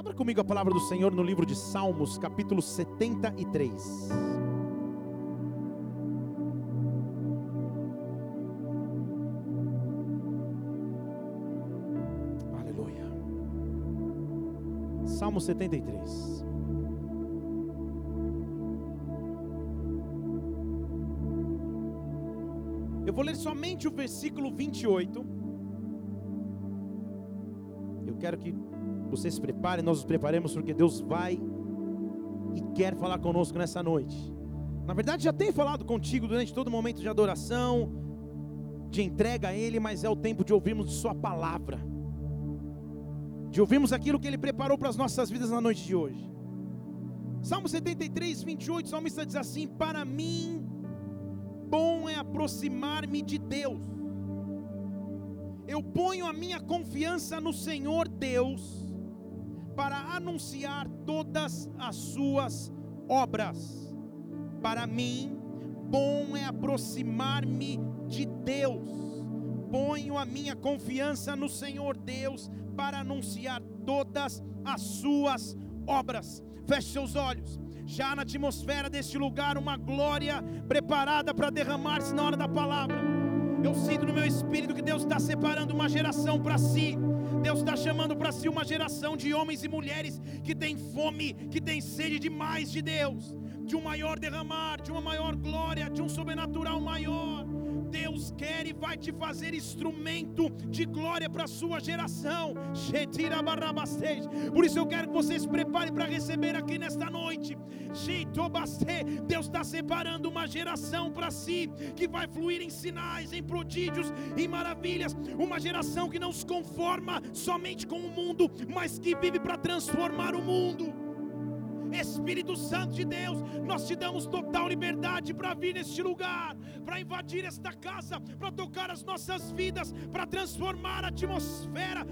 Abra comigo a palavra do Senhor no livro de Salmos, capítulo 73. Aleluia. Salmo 73. Eu vou ler somente o versículo 28. Eu quero que você se prepare, nós nos preparemos, porque Deus vai e quer falar conosco nessa noite. Na verdade, já tem falado contigo durante todo o momento de adoração, de entrega a Ele, mas é o tempo de ouvirmos Sua palavra, de ouvirmos aquilo que Ele preparou para as nossas vidas na noite de hoje. Salmo 73, 28, o salmista diz assim: Para mim, bom é aproximar-me de Deus, eu ponho a minha confiança no Senhor Deus, para anunciar todas as suas obras. Para mim, bom é aproximar-me de Deus. Ponho a minha confiança no Senhor Deus para anunciar todas as suas obras. Feche seus olhos. Já na atmosfera deste lugar, uma glória preparada para derramar-se na hora da palavra. Eu sinto no meu espírito que Deus está separando uma geração para si Deus está chamando para si uma geração de homens e mulheres que tem fome, que tem sede de mais de Deus, de um maior derramar, de uma maior glória, de um sobrenatural maior. Deus quer e vai te fazer instrumento de glória para a sua geração. Por isso eu quero que você se prepare para receber aqui nesta noite. Deus está separando uma geração para si que vai fluir em sinais, em prodígios, em maravilhas. Uma geração que não se conforma somente com o mundo, mas que vive para transformar o mundo. Espírito Santo de Deus, nós te damos total liberdade para vir neste lugar, para invadir esta casa, para tocar as nossas vidas, para transformar a atmosfera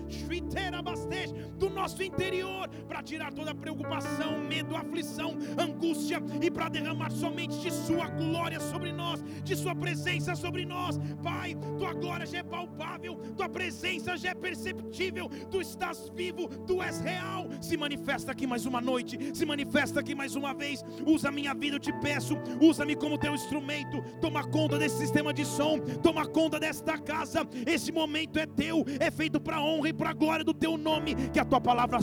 do nosso interior, para tirar toda preocupação, medo, aflição, angústia e para derramar somente de Sua glória sobre nós, de Sua presença sobre nós. Pai, Tua glória já é palpável, Tua presença já é perceptível, Tu estás vivo, Tu és real. Se manifesta aqui mais uma noite, se manifesta manifesta aqui mais uma vez. Usa minha vida, eu te peço. Usa-me como teu instrumento. Toma conta desse sistema de som. Toma conta desta casa. Esse momento é teu. É feito para a honra e para a glória do teu nome. Que a tua palavra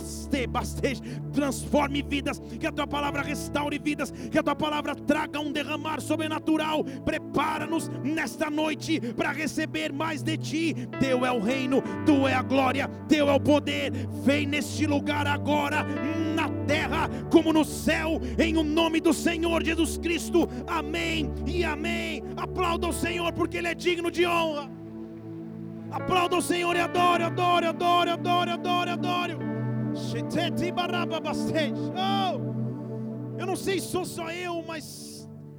basteje, transforme vidas. Que a tua palavra restaure vidas. Que a tua palavra traga um derramar sobrenatural. Prepara-nos nesta noite para receber mais de ti. Teu é o reino, tu é a glória, teu é o poder. Vem neste lugar agora, na terra, como no céu, em o nome do Senhor Jesus Cristo. Amém e amém. Aplauda o Senhor, porque Ele é digno de honra. Aplauda o Senhor e adore, adore, adore, adore, adore, adore. Oh, eu não sei se sou só eu, mas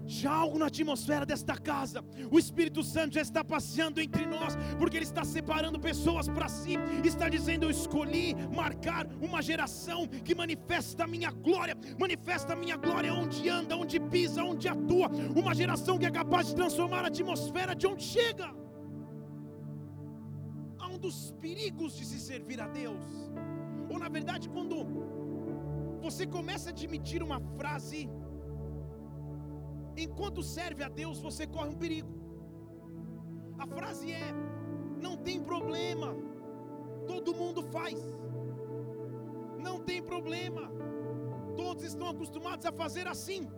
já algo na atmosfera desta casa. O Espírito Santo já está passeando entre nós, porque Ele está separando pessoas para si. Está dizendo: Eu escolhi marcar uma geração que manifesta a minha glória, manifesta a minha glória onde anda, onde pisa, onde atua. Uma geração que é capaz de transformar a atmosfera de onde chega. Há um dos perigos de se servir a Deus, ou na verdade, quando você começa a admitir uma frase Enquanto serve a Deus, você corre um perigo. A frase é: não tem problema, todo mundo faz. Não tem problema, todos estão acostumados a fazer assim.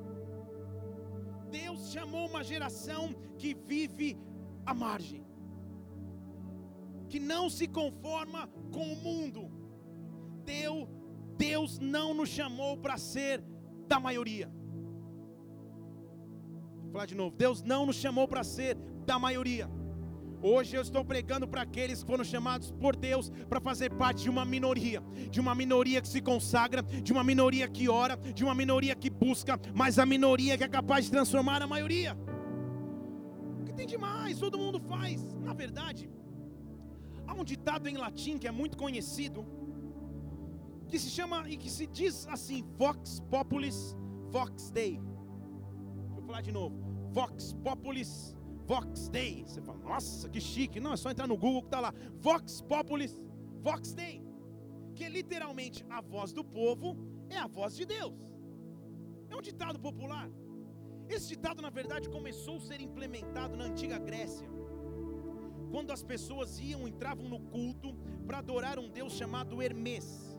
Deus chamou uma geração que vive à margem, que não se conforma com o mundo. Deus, Deus não nos chamou para ser da maioria. Vou falar de novo. Deus não nos chamou para ser da maioria. Hoje eu estou pregando para aqueles que foram chamados por Deus para fazer parte de uma minoria, de uma minoria que se consagra, de uma minoria que ora, de uma minoria que busca, mas a minoria que é capaz de transformar a maioria. O que tem demais? Todo mundo faz. Na verdade, há um ditado em latim que é muito conhecido, que se chama e que se diz assim: Vox populis, vox dei falar de novo. Vox Populis, Vox Dei. Você fala, nossa, que chique. Não, é só entrar no Google que está lá. Vox Populis, Vox Dei. Porque literalmente a voz do povo é a voz de Deus. É um ditado popular. Esse ditado, na verdade, começou a ser implementado na antiga Grécia. Quando as pessoas iam, entravam no culto para adorar um Deus chamado Hermes.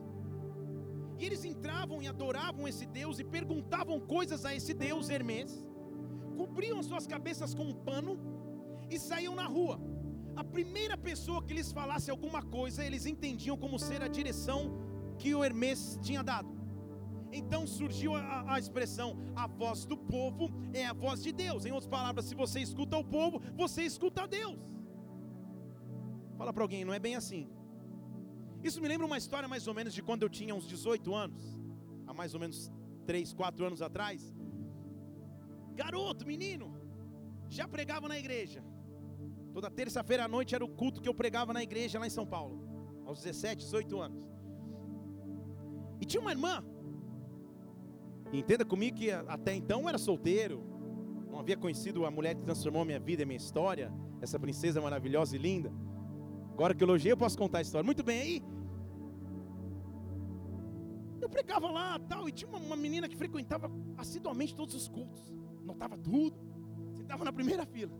E eles entravam e adoravam esse Deus e perguntavam coisas a esse Deus Hermes, cobriam suas cabeças com um pano e saíam na rua. A primeira pessoa que lhes falasse alguma coisa, eles entendiam como ser a direção que o Hermes tinha dado. Então surgiu a, a, expressão: a voz do povo é a voz de Deus. Em outras palavras, se você escuta o povo, você escuta a Deus. Fala para alguém, não é bem assim. Isso me lembra uma história mais ou menos de quando eu tinha uns 18 anos, há mais ou menos 3, 4 anos atrás. Garoto, menino, já pregava na igreja. Toda terça-feira à noite era o culto que eu pregava na igreja lá em São Paulo, aos 17, 18 anos. E tinha uma irmã, entenda comigo que até então eu era solteiro, não havia conhecido a mulher que transformou minha vida e minha história, essa princesa maravilhosa e linda. Agora que eu elogiei, eu posso contar a história. Muito bem, aí. Eu pregava lá tal, e tinha uma, uma menina que frequentava assiduamente todos os cultos, notava tudo, sentava na primeira fila.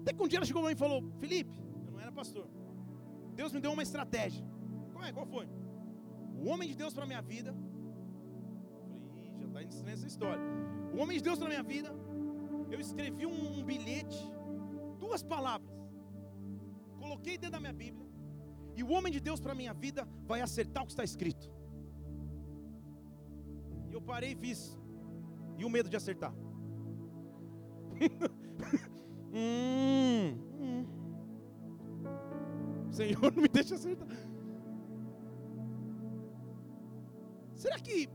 Até que um dia ela chegou para mim e falou: Felipe, eu não era pastor. Deus me deu uma estratégia. Qual é? Qual foi? O homem de Deus para minha vida. Falei, já está ensinando essa história. O homem de Deus para minha vida. Eu escrevi um, um bilhete, duas palavras. Coloquei dentro da minha Bíblia. E o homem de Deus para minha vida vai acertar o que está escrito. E eu parei e fiz. E o medo de acertar. Hum, hum. Senhor, não me deixa acertar. Será que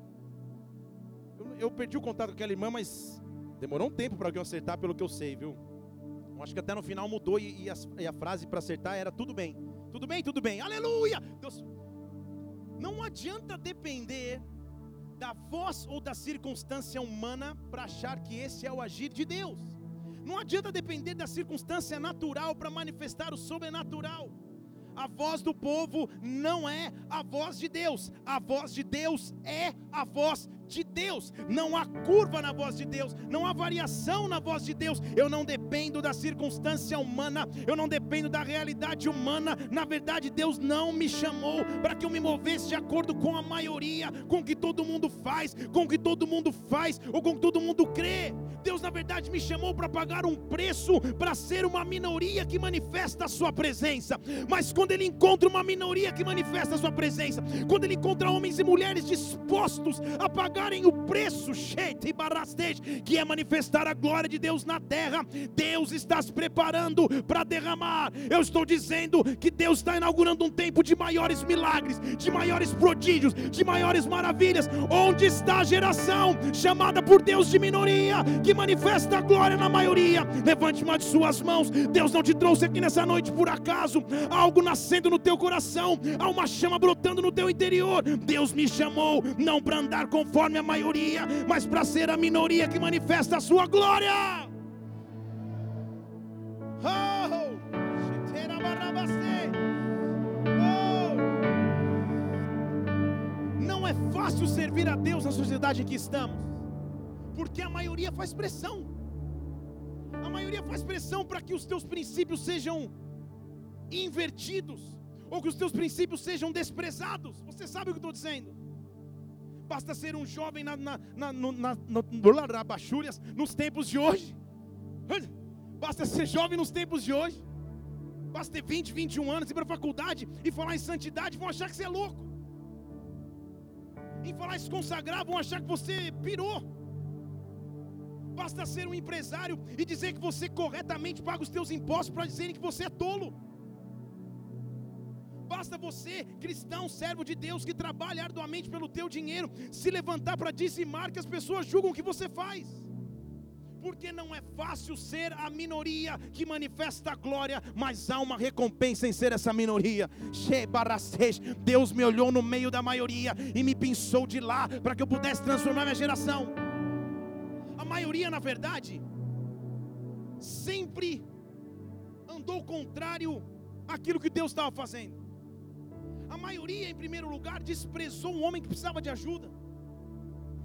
eu, eu perdi o contato com aquela irmã, mas demorou um tempo para eu acertar, pelo que eu sei, viu? Eu acho que até no final mudou e, e, a, e a, frase para acertar era tudo bem, tudo bem, tudo bem, aleluia. Deus, não adianta depender da voz ou da circunstância humana para achar que esse é o agir de Deus. Não adianta depender da circunstância natural para manifestar o sobrenatural. A voz do povo não é a voz de Deus, a voz de Deus é a voz de Deus, não há curva na voz de Deus, não há variação na voz de Deus. Eu não dependo da circunstância humana, eu não dependo da realidade humana. Na verdade, Deus não me chamou para que eu me movesse de acordo com a maioria, com o que todo mundo faz, com o que todo mundo faz ou com o que todo mundo crê. Deus, na verdade, me chamou para pagar um preço para ser uma minoria que manifesta a Sua presença. Mas quando Ele encontra uma minoria que manifesta a Sua presença, quando Ele encontra homens e mulheres dispostos a pagar pagarem o preço, que é manifestar a glória de Deus na terra. Deus está se preparando para derramar. Eu estou dizendo que Deus está inaugurando um tempo de maiores milagres, de maiores prodígios, de maiores maravilhas. Onde está a geração chamada por Deus de minoria, que manifesta a glória na maioria? Levante uma de suas mãos. Deus não te trouxe aqui nessa noite por acaso. Há algo nascendo no teu coração, há uma chama brotando no teu interior. Deus me chamou não para andar conforme conforme a maioria, mas para ser a minoria que manifesta a sua glória. Oh. Não é fácil servir a Deus na sociedade em que estamos, porque a maioria faz pressão. A maioria faz pressão para que os teus princípios sejam invertidos, ou que os teus princípios sejam desprezados. Você sabe o que eu estou dizendo? Basta ser um jovem na, na, na, no, na, no, nos tempos de hoje. Basta ser jovem nos tempos de hoje. Basta ter 20, 21 anos, ir para a faculdade e falar em santidade, vão achar que você é louco. Em falar em se consagrar, vão achar que você pirou. Basta ser um empresário e dizer que você corretamente paga os teus impostos para dizerem que você é tolo. Basta você, cristão, servo de Deus, que trabalha arduamente pelo teu dinheiro, se levantar para dizimar que as pessoas julgam o que você faz. Porque não é fácil ser a minoria que manifesta a glória, mas há uma recompensa em ser essa minoria. Deus me olhou no meio da maioria e me pensou de lá para que eu pudesse transformar minha geração. A maioria, na verdade, sempre andou contrário àquilo que Deus estava fazendo. A maioria, em primeiro lugar, desprezou um homem que precisava de ajuda.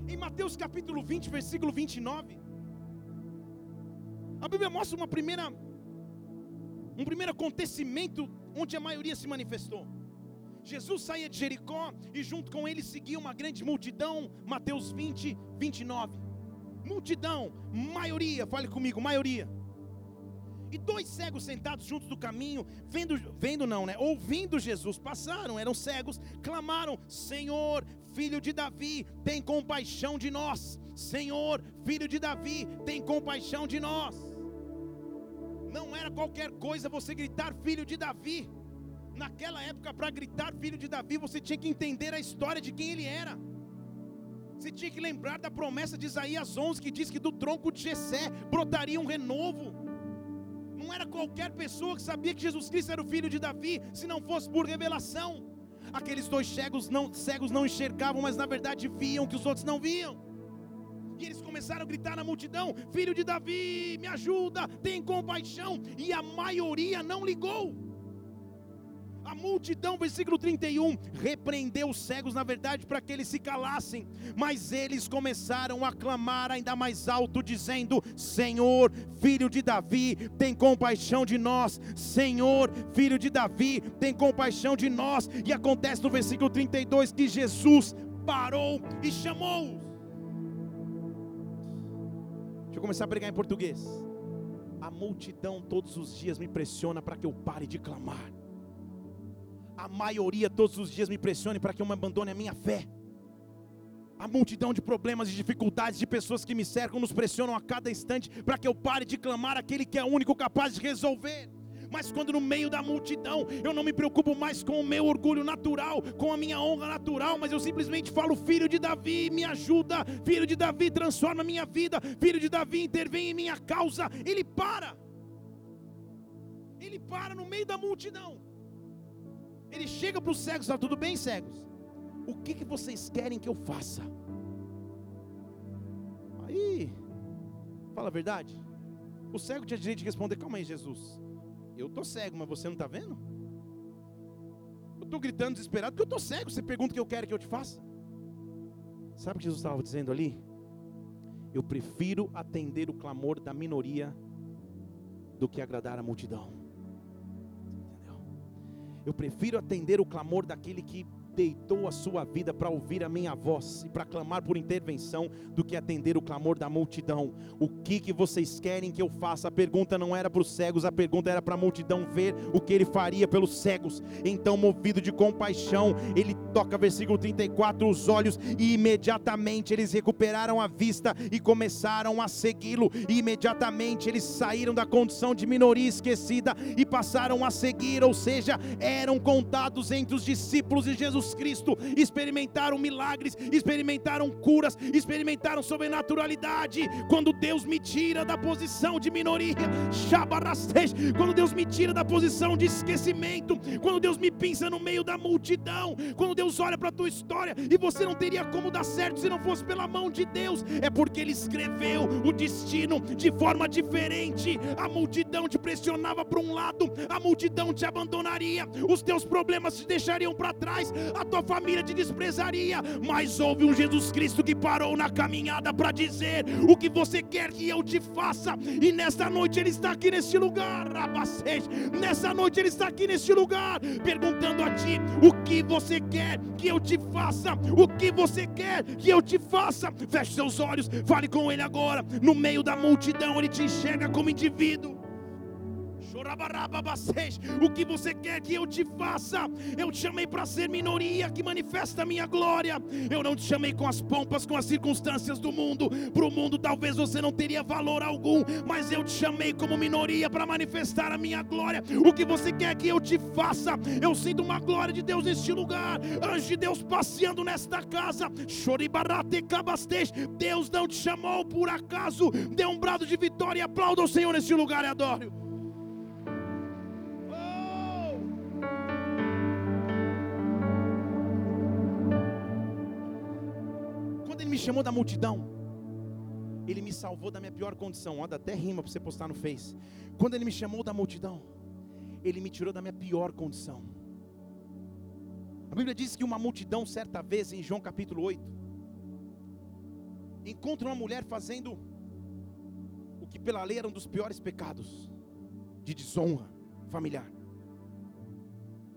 Em Mateus capítulo 20, versículo 29, a Bíblia mostra uma primeira, um primeiro acontecimento onde a maioria se manifestou. Jesus saía de Jericó e junto com ele seguia uma grande multidão, Mateus 20, 29. Multidão, maioria, fale comigo, maioria. E dois cegos sentados juntos do caminho, vendo, vendo não, né? Ouvindo Jesus, passaram, eram cegos, clamaram: Senhor, filho de Davi, tem compaixão de nós. Senhor, filho de Davi, tem compaixão de nós. Não era qualquer coisa você gritar filho de Davi. Naquela época, para gritar filho de Davi, você tinha que entender a história de quem ele era. Você tinha que lembrar da promessa de Isaías 11 que diz que do tronco de Jessé brotaria um renovo. Não era qualquer pessoa que sabia que Jesus Cristo era o filho de Davi, se não fosse por revelação. Aqueles dois cegos não, cegos não enxergavam, mas na verdade viam que os outros não viam. E eles começaram a gritar na multidão: Filho de Davi, me ajuda, tem compaixão. E a maioria não ligou. A multidão, versículo 31, repreendeu os cegos, na verdade, para que eles se calassem, mas eles começaram a clamar ainda mais alto, dizendo: Senhor, filho de Davi, tem compaixão de nós, Senhor, filho de Davi, tem compaixão de nós. E acontece no versículo 32 que Jesus parou e chamou-os. Deixa eu começar a pregar em português. A multidão todos os dias me pressiona para que eu pare de clamar a maioria todos os dias me pressione para que eu me abandone a minha fé. A multidão de problemas e dificuldades de pessoas que me cercam nos pressionam a cada instante para que eu pare de clamar aquele que é único capaz de resolver. Mas quando no meio da multidão eu não me preocupo mais com o meu orgulho natural, com a minha honra natural, mas eu simplesmente falo: Filho de Davi, me ajuda, Filho de Davi, transforma minha vida, Filho de Davi, intervém em minha causa. Ele para, ele para no meio da multidão. Ele chega para os cegos e fala: Tudo bem, cegos? O que, que vocês querem que eu faça? Aí, fala a verdade. O cego tinha direito de responder: Calma aí, Jesus. Eu estou cego, mas você não está vendo? Eu estou gritando desesperado porque eu estou cego. Você pergunta o que eu quero que eu te faça? Sabe o que Jesus estava dizendo ali? Eu prefiro atender o clamor da minoria do que agradar a multidão. Eu prefiro atender o clamor daquele que deitou a sua vida para ouvir a minha voz e para clamar por intervenção do que atender o clamor da multidão. O que que vocês querem que eu faça? A pergunta não era para os cegos, a pergunta era para a multidão ver o que ele faria pelos cegos. Então, movido de compaixão, ele toca versículo 34 os olhos e imediatamente eles recuperaram a vista e começaram a segui-lo. E imediatamente eles saíram da condição de minoria esquecida e passaram a seguir, ou seja, eram contados entre os discípulos de Jesus Cristo, experimentaram milagres, experimentaram curas, experimentaram sobrenaturalidade. Quando Deus me tira da posição de minoria, quando Deus me tira da posição de esquecimento, quando Deus me pinça no meio da multidão, quando Deus olha para a tua história e você não teria como dar certo se não fosse pela mão de Deus, é porque Ele escreveu o destino de forma diferente. A multidão te pressionava para um lado, a multidão te abandonaria, os teus problemas te deixariam para trás, a tua família te desprezaria, mas houve um Jesus Cristo que parou na caminhada para dizer o que você quer que eu te faça, e nesta noite Ele está aqui neste lugar, Rabacete. nessa noite Ele está aqui neste lugar, perguntando a ti o que você quer que eu te faça, o que você quer que eu te faça. Feche seus olhos, fale com Ele agora, no meio da multidão, Ele te enxerga como indivíduo. O que você quer que eu te faça? Eu te chamei para ser minoria que manifesta a minha glória. Eu não te chamei com as pompas, com as circunstâncias do mundo. Para o mundo talvez você não teria valor algum, mas eu te chamei como minoria para manifestar a minha glória. O que você quer que eu te faça? Eu sinto uma glória de Deus neste lugar. Anjo de Deus passeando nesta casa. Deus não te chamou por acaso. Dê um brado de vitória e aplauda o Senhor neste lugar e adore. Me chamou da multidão, Ele me salvou da minha pior condição. Dá até rima para você postar no Face. Quando Ele me chamou da multidão, Ele me tirou da minha pior condição. A Bíblia diz que uma multidão, certa vez, em João capítulo 8, encontra uma mulher fazendo o que pela lei era um dos piores pecados de desonra familiar.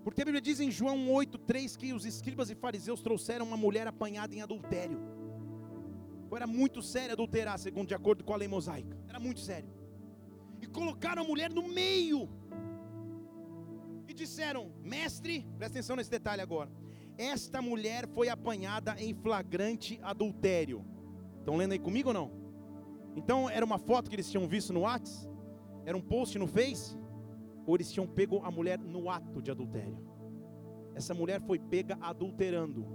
Porque a Bíblia diz em João 8,3 que os escribas e fariseus trouxeram uma mulher apanhada em adultério. Era muito sério adulterar, segundo de acordo com a lei mosaica. Era muito sério. E colocaram a mulher no meio. E disseram: Mestre, presta atenção nesse detalhe agora. Esta mulher foi apanhada em flagrante adultério. Estão lendo aí comigo ou não? Então era uma foto que eles tinham visto no WhatsApp? Era um post no Face? ou eles tinham pego a mulher no ato de adultério. Essa mulher foi pega adulterando.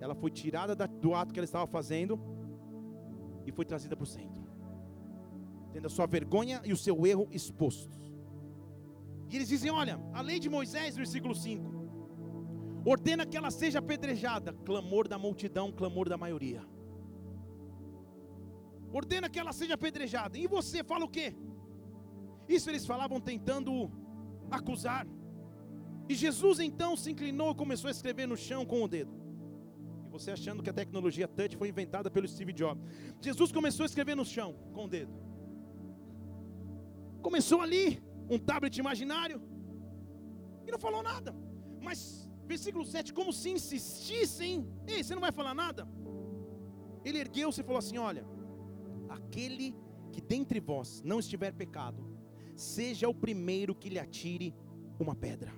Ela foi tirada do ato que ela estava fazendo e foi trazida para o centro. Tendo a sua vergonha e o seu erro expostos. E eles dizem: Olha, a lei de Moisés, versículo 5, ordena que ela seja apedrejada. Clamor da multidão, clamor da maioria. Ordena que ela seja apedrejada. E você fala o quê? Isso eles falavam tentando acusar. E Jesus então se inclinou e começou a escrever no chão com o dedo. Você achando que a tecnologia touch foi inventada pelo Steve Jobs. Jesus começou a escrever no chão com o dedo. Começou ali, um tablet imaginário. E não falou nada. Mas, versículo 7, como se insistissem: Ei, você não vai falar nada? Ele ergueu-se e falou assim: Olha, aquele que dentre vós não estiver pecado, seja o primeiro que lhe atire uma pedra.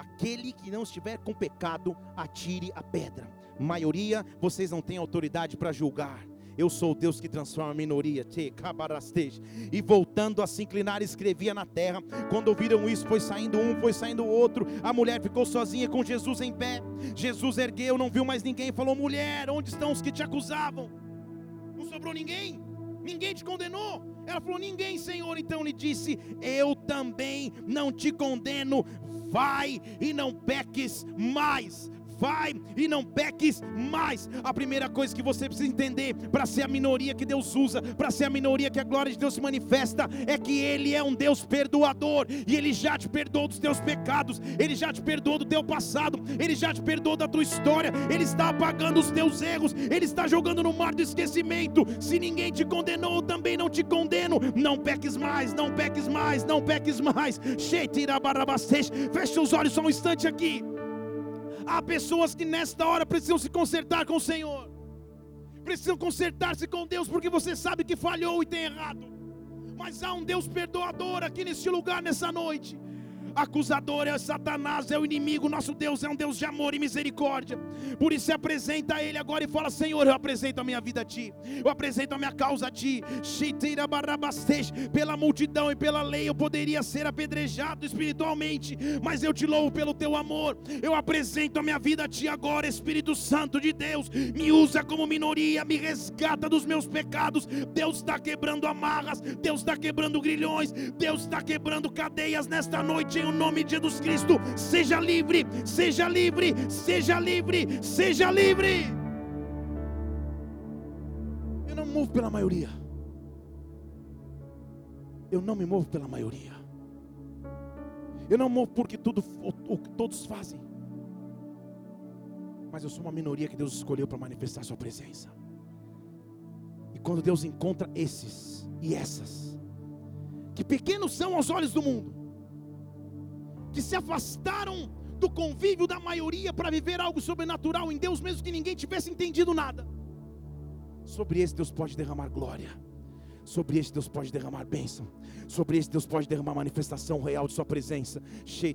Aquele que não estiver com pecado, atire a pedra. Maioria, vocês não têm autoridade para julgar. Eu sou o Deus que transforma a minoria. E voltando a se inclinar, escrevia na terra. Quando ouviram isso, foi saindo um, foi saindo outro. A mulher ficou sozinha com Jesus em pé. Jesus ergueu, não viu mais ninguém. Falou: Mulher, onde estão os que te acusavam? Não sobrou ninguém. Ninguém te condenou. Ela falou: Ninguém, Senhor. Então lhe disse: Eu também não te condeno. Vai e não peques mais vai e não peques mais. A primeira coisa que você precisa entender para ser a minoria que Deus usa, para ser a minoria que a glória de Deus se manifesta, é que Ele é um Deus perdoador e Ele já te perdoou dos teus pecados, Ele já te perdoou do teu passado, Ele já te perdoou da tua história, Ele está apagando os teus erros, Ele está jogando no mar do esquecimento. Se ninguém te condenou, eu também não te condeno. Não peques mais, não peques mais, não peques mais. Feche os olhos só um instante aqui. Há pessoas que nesta hora precisam se consertar com o Senhor, precisam consertar-se com Deus, porque você sabe que falhou e tem errado. Mas há um Deus perdoador aqui neste lugar, nessa noite acusador é Satanás, é o inimigo. Nosso Deus é um Deus de amor e misericórdia. Por isso se apresenta a Ele agora e fala: Senhor, eu apresento a minha vida a Ti, eu apresento a minha causa a Ti. Pela multidão e pela lei eu poderia ser apedrejado espiritualmente, mas eu te louvo pelo Teu amor. Eu apresento a minha vida a Ti agora, Espírito Santo de Deus. Me usa como minoria, me resgata dos meus pecados. Deus está quebrando amarras, Deus está quebrando grilhões, Deus está quebrando cadeias nesta noite em o nome de Jesus Cristo. Seja livre, seja livre, seja livre, seja livre. Eu não movo pela maioria. Eu não me movo pela maioria. Eu não movo porque tudo o, que todos fazem. Mas eu sou uma minoria que Deus escolheu para manifestar sua presença. E quando Deus encontra esses e essas, que pequenos são aos olhos do mundo, que se afastaram do convívio da maioria para viver algo sobrenatural em Deus, mesmo que ninguém tivesse entendido nada. Sobre esse Deus pode derramar glória. Sobre este Deus pode derramar bênção. Sobre este Deus pode derramar manifestação real de Sua presença. Se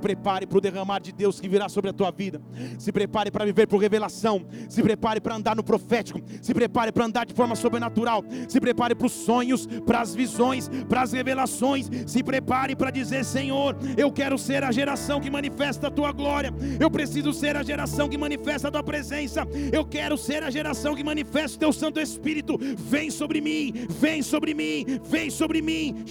prepare para o derramar de Deus que virá sobre a tua vida. Se prepare para viver por revelação. Se prepare para andar no profético. Se prepare para andar de forma sobrenatural. Se prepare para os sonhos, para as visões, para as revelações. Se prepare para dizer: Senhor, eu quero ser a geração que manifesta a tua glória. Eu preciso ser a geração que manifesta a tua presença. Eu quero ser a geração que manifesta teu Santo Espírito. Vem sobre mim, vem sobre mim, vem sobre mim.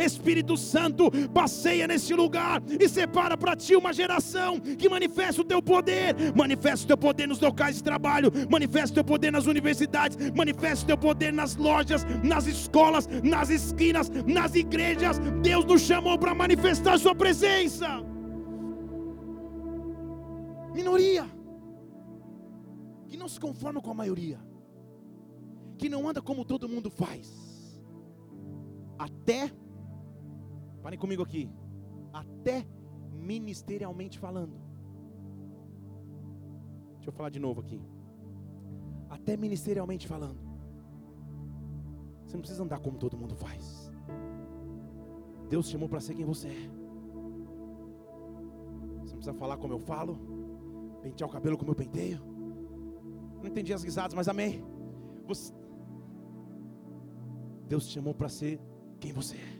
Espírito Santo, passeia nesse lugar e separa para ti uma geração que manifesta o teu poder, manifesta o teu poder nos locais de trabalho, manifesta o teu poder nas universidades, manifesta o teu poder nas lojas, nas escolas, nas esquinas, nas igrejas. Deus nos chamou para manifestar a Sua presença. Minoria que não se conforma com a maioria, que não anda como todo mundo faz, até, parem comigo aqui, até ministerialmente falando. Deixa eu falar de novo aqui. Até ministerialmente falando. Você não precisa andar como todo mundo faz. Deus te chamou para ser quem você é. Você não precisa falar como eu falo, pentear o cabelo como eu penteio. Não entendi as risadas, mas amém. Você... Deus te chamou para ser quem você é.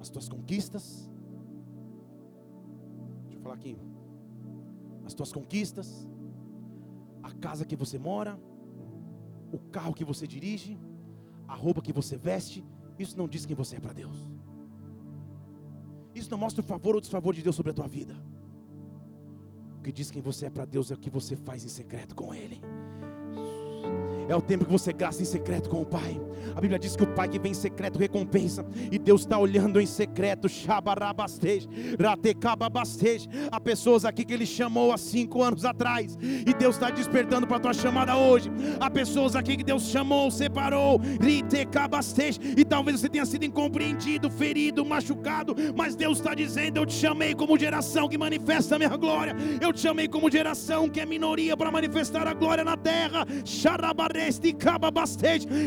As tuas conquistas. Deixa eu falar aqui. As tuas conquistas. A casa que você mora. O carro que você dirige. A roupa que você veste. Isso não diz quem você é para Deus. Isso não mostra o favor ou desfavor de Deus sobre a tua vida. Que diz quem você é para Deus é o que você faz em secreto com Ele. É o tempo que você gasta em secreto com o Pai. A Bíblia diz que o Pai que vem em secreto recompensa. E Deus está olhando em secreto. Há pessoas aqui que Ele chamou há cinco anos atrás. E Deus está despertando para a tua chamada hoje. Há pessoas aqui que Deus chamou, separou. E talvez você tenha sido incompreendido, ferido, machucado. Mas Deus está dizendo: Eu te chamei como geração que manifesta a minha glória. Eu te chamei como geração que é minoria para manifestar a glória na terra. Xarabaré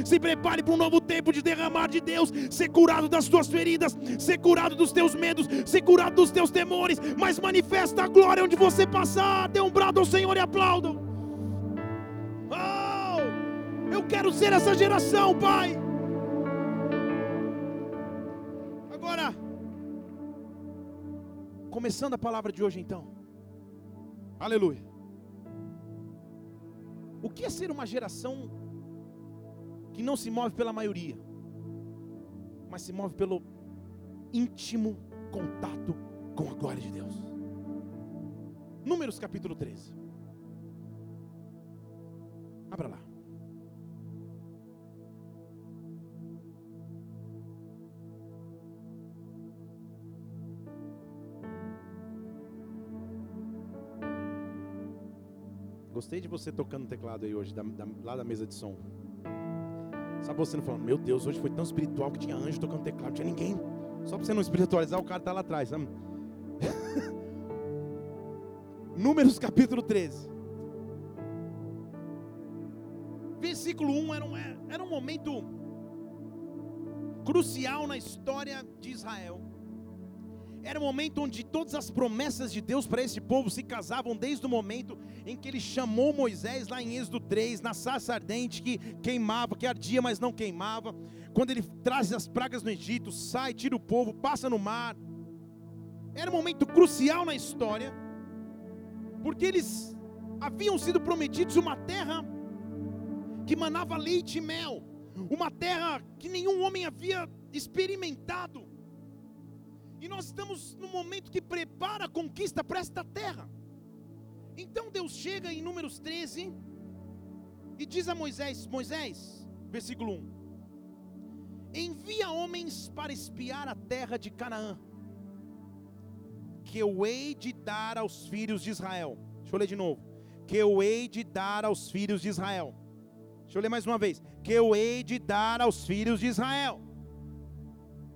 se prepare para um novo tempo de derramar de Deus, ser curado das tuas feridas, ser curado dos teus medos, ser curado dos teus temores, mas manifesta a glória onde você passar. Dê um brado ao Senhor e aplaudam. Oh, eu quero ser essa geração, Pai. Agora, começando a palavra de hoje então. Aleluia. O que é ser uma geração que não se move pela maioria, mas se move pelo íntimo contato com a glória de Deus? Números capítulo 13. Abra lá. Gostei de você tocando teclado aí hoje, da, da, lá da mesa de som. Sabe você não falando, meu Deus, hoje foi tão espiritual que tinha anjo tocando teclado, não tinha ninguém. Só para você não espiritualizar, o cara está lá atrás. Números capítulo 13. Versículo 1 era um, era um momento crucial na história de Israel. Era um momento onde todas as promessas de Deus para esse povo se casavam desde o momento em que ele chamou Moisés lá em Êxodo 3, na sarça ardente que queimava, que ardia, mas não queimava. Quando ele traz as pragas no Egito, sai, tira o povo, passa no mar. Era um momento crucial na história, porque eles haviam sido prometidos uma terra que manava leite e mel, uma terra que nenhum homem havia experimentado. E nós estamos no momento que prepara a conquista para esta terra. Então Deus chega em Números 13 e diz a Moisés: Moisés, versículo 1: Envia homens para espiar a terra de Canaã, que eu hei de dar aos filhos de Israel. Deixa eu ler de novo. Que eu hei de dar aos filhos de Israel. Deixa eu ler mais uma vez. Que eu hei de dar aos filhos de Israel.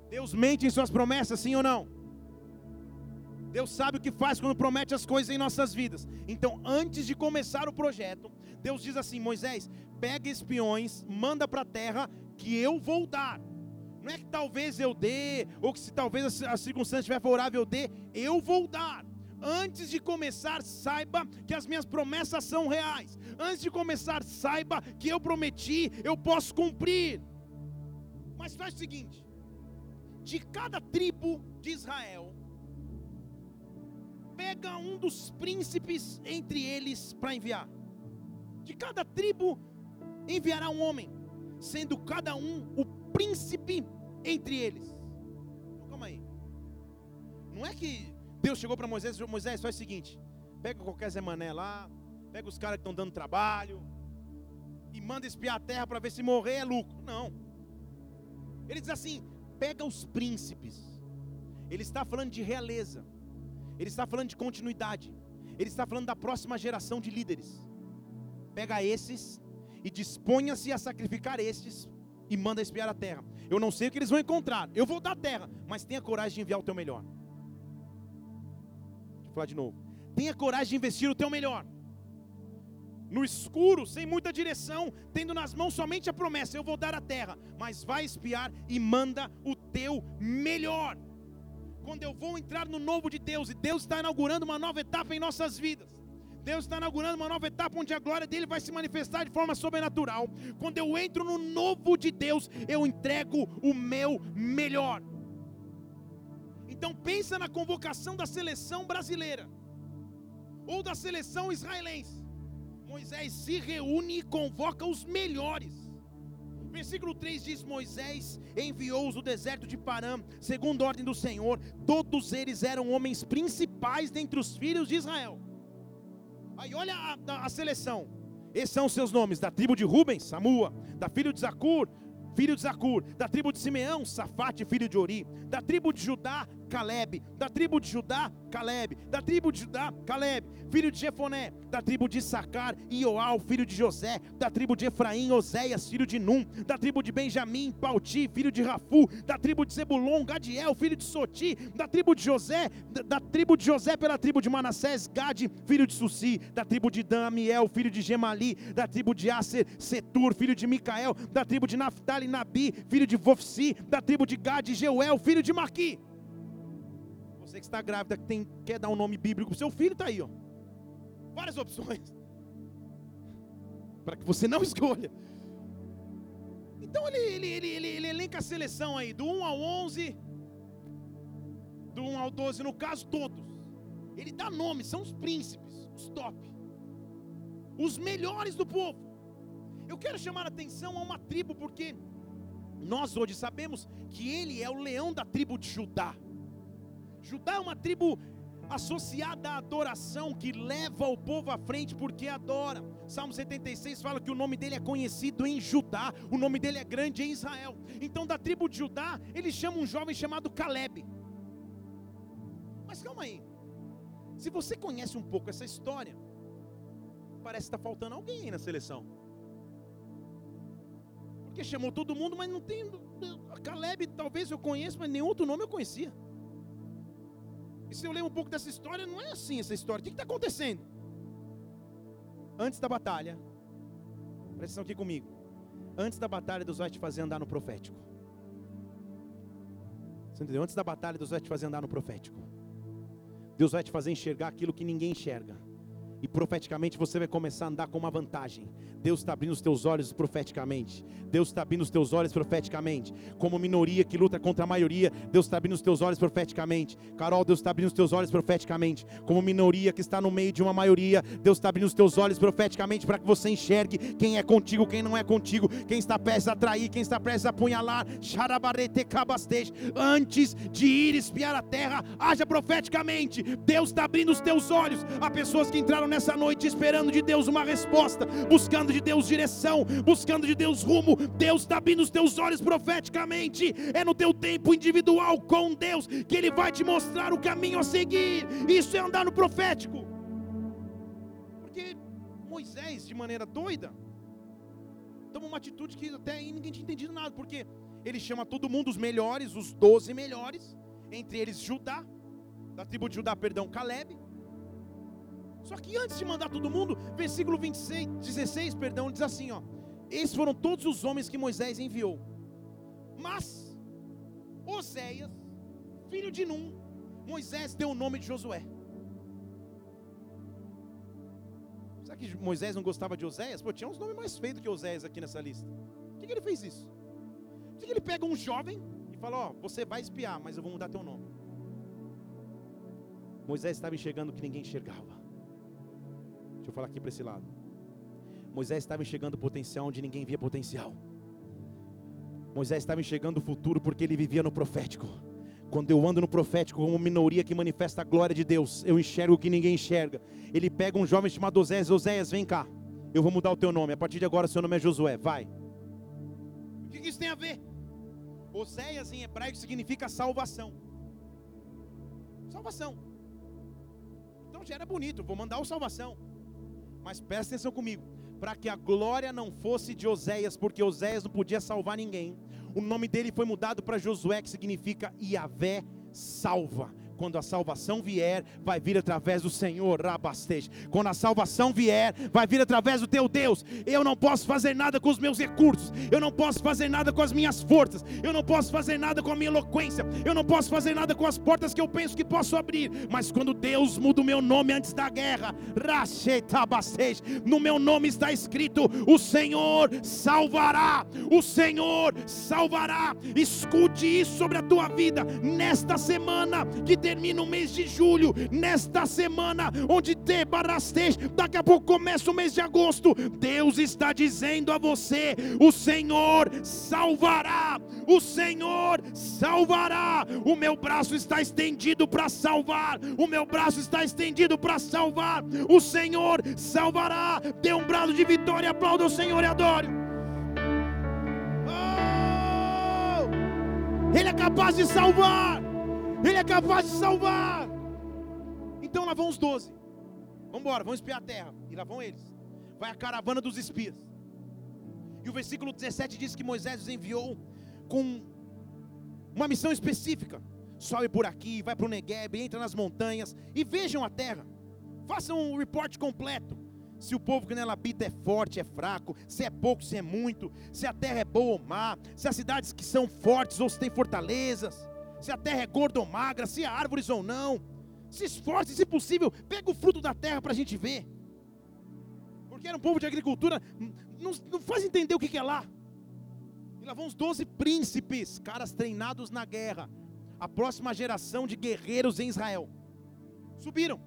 Deus mente em suas promessas, sim ou não? Deus sabe o que faz quando promete as coisas em nossas vidas. Então, antes de começar o projeto, Deus diz assim: Moisés, pega espiões, manda para a terra que eu vou dar. Não é que talvez eu dê, ou que se talvez a circunstância estiver favorável eu dê, eu vou dar. Antes de começar, saiba que as minhas promessas são reais. Antes de começar, saiba que eu prometi, eu posso cumprir. Mas faz o seguinte: de cada tribo de Israel, pega um dos príncipes entre eles para enviar. De cada tribo enviará um homem, sendo cada um o príncipe entre eles. Então, calma aí. Não é que Deus chegou para Moisés e disse: Moisés, faz o seguinte: pega qualquer Zé Mané lá, pega os caras que estão dando trabalho, e manda espiar a terra para ver se morrer é lucro. Não. Ele diz assim: pega os príncipes. Ele está falando de realeza. Ele está falando de continuidade. Ele está falando da próxima geração de líderes. Pega esses e disponha-se a sacrificar estes e manda espiar a terra. Eu não sei o que eles vão encontrar. Eu vou dar terra, mas tenha coragem de enviar o teu melhor. Deixa eu falar de novo. Tenha coragem de investir o teu melhor. No escuro, sem muita direção, tendo nas mãos somente a promessa: eu vou dar a terra, mas vai espiar e manda o teu melhor. Quando eu vou entrar no novo de Deus, e Deus está inaugurando uma nova etapa em nossas vidas. Deus está inaugurando uma nova etapa onde a glória dele vai se manifestar de forma sobrenatural. Quando eu entro no novo de Deus, eu entrego o meu melhor. Então pensa na convocação da seleção brasileira ou da seleção israelense. Moisés se reúne e convoca os melhores. Versículo 3 diz: Moisés enviou-os do deserto de Parã, segundo a ordem do Senhor. Todos eles eram homens principais dentre os filhos de Israel. Aí olha a, a, seleção. Esses são seus nomes: da tribo de Rubens, Samua, da filho de Zacur, filho de Zacur, da tribo de Simeão, Safate, filho de Ori, da tribo de Judá, Caleb, da tribo de Judá, Caleb, da tribo de Judá, Caleb, filho de Jefoné, da tribo de Sacar, Ioal, filho de José, da tribo de Efraim, Oséias, filho de Num, da tribo de Benjamim, Pauti, filho de Rafu, da tribo de Zebulon, Gadiel, filho de Soti, da tribo de José, da, tribo de José pela tribo de Manassés, Gade, filho de Susi, da tribo de Damiel, filho de Gemali, da tribo de Aser, Setur, filho de Micael, da tribo de Naphtali, Nabi, filho de Vofsi, da tribo de Gade, Jeuel, filho de Maqui. Você que está grávida, que tem, quer dar um nome bíblico para seu filho, está aí, ó. Várias opções. Para que você não escolha. Então ele, ele, ele, ele, ele elenca a seleção aí, do 1 ao 11, do 1 ao 12, no caso, todos. Ele dá nome, são os príncipes, os top, os melhores do povo. Eu quero chamar a atenção a uma tribo, porque nós hoje sabemos que ele é o leão da tribo de Judá. Judá é uma tribo associada à adoração que leva o povo à frente porque adora. Salmo 76 fala que o nome dele é conhecido em Judá, o nome dele é grande em Israel. Então, da tribo de Judá, ele chama um jovem chamado Caleb. Mas calma aí, se você conhece um pouco essa história, parece que está faltando alguém aí na seleção. Porque chamou todo mundo, mas não tem. Caleb talvez eu conheça, mas nenhum outro nome eu conhecia. E se eu ler um pouco dessa história, não é assim essa história. O que está acontecendo? Antes da batalha, presta atenção aqui comigo. Antes da batalha, Deus vai te fazer andar no profético. Você entendeu? Antes da batalha, Deus vai te fazer andar no profético. Deus vai te fazer enxergar aquilo que ninguém enxerga e profeticamente você vai começar a andar com uma vantagem. Deus está abrindo os teus olhos profeticamente. Deus está abrindo os teus olhos profeticamente. Como minoria que luta contra a maioria, Deus está abrindo os teus olhos profeticamente. Carol, Deus está abrindo os teus olhos profeticamente. Como minoria que está no meio de uma maioria, Deus está abrindo os teus olhos profeticamente para que você enxergue quem é contigo, quem não é contigo, quem está prestes a trair, quem está prestes a apunhalar. Antes de ir espiar a terra, haja profeticamente. Deus está abrindo os teus olhos a pessoas que entraram nessa noite esperando de Deus uma resposta, buscando de Deus direção, buscando de Deus rumo. Deus está abrindo os teus olhos profeticamente. É no teu tempo individual com Deus que Ele vai te mostrar o caminho a seguir. Isso é andar no profético. Porque Moisés, de maneira doida, toma uma atitude que até aí ninguém tinha entendido nada, porque ele chama todo mundo, os melhores, os doze melhores, entre eles Judá, da tribo de Judá, perdão, Caleb, só que antes de mandar todo mundo, versículo 26, 16, perdão, diz assim, ó: Esses foram todos os homens que Moisés enviou. Mas Oséias, filho de Num, Moisés deu o nome de Josué. Será que Moisés não gostava de Oséias? Pô, tinha uns nomes mais feios que Oséias aqui nessa lista. Por que, que ele fez isso? Por que, que ele pega um jovem e fala: Ó, você vai espiar, mas eu vou mudar teu nome? Moisés estava enxergando o que ninguém enxergava. Deixa eu falar aqui para esse lado. Moisés estava enxergando potencial onde ninguém via potencial. Moisés estava enxergando o futuro porque ele vivia no profético. Quando eu ando no profético como minoria que manifesta a glória de Deus, eu enxergo o que ninguém enxerga. Ele pega um jovem chamado Oséias, Oséias, vem cá. Eu vou mudar o teu nome. A partir de agora, seu nome é Josué. Vai. O que isso tem a ver? Oséias em hebraico significa salvação. Salvação. Então já era bonito, vou mandar o salvação. Mas presta atenção comigo. Para que a glória não fosse de Oséias, porque Oséias não podia salvar ninguém. O nome dele foi mudado para Josué, que significa Iavé salva. Quando a salvação vier, vai vir através do Senhor, Rabastej. Quando a salvação vier, vai vir através do teu Deus. Eu não posso fazer nada com os meus recursos, eu não posso fazer nada com as minhas forças, eu não posso fazer nada com a minha eloquência, eu não posso fazer nada com as portas que eu penso que posso abrir. Mas quando Deus muda o meu nome antes da guerra, no meu nome está escrito: o Senhor salvará, o Senhor salvará. Escute isso sobre a tua vida nesta semana que termina o mês de julho, nesta semana, onde te barastej, daqui a pouco começa o mês de agosto. Deus está dizendo a você: o Senhor salvará, o Senhor salvará. O meu braço está estendido para salvar, o meu braço está estendido para salvar. O Senhor salvará. Dê um brado de vitória, aplauda o Senhor e adore. Oh! Ele é capaz de salvar. Ele é capaz de salvar. Então lá vão os doze. Vamos embora, vamos espiar a terra. E lá vão eles. Vai a caravana dos espias. E o versículo 17 diz que Moisés os enviou com uma missão específica. Sobe por aqui, vai para o Negueb, entra nas montanhas e vejam a terra. Façam um report completo. Se o povo que nela habita é forte, é fraco, se é pouco, se é muito, se a terra é boa ou má, se as cidades que são fortes ou se tem fortalezas se a terra é gorda ou magra, se há árvores ou não. Se esforce, se possível, pega o fruto da terra para a gente ver. Porque era um povo de agricultura, não, não faz entender o que, que é lá. E lá vão os doze príncipes, caras treinados na guerra. A próxima geração de guerreiros em Israel. Subiram,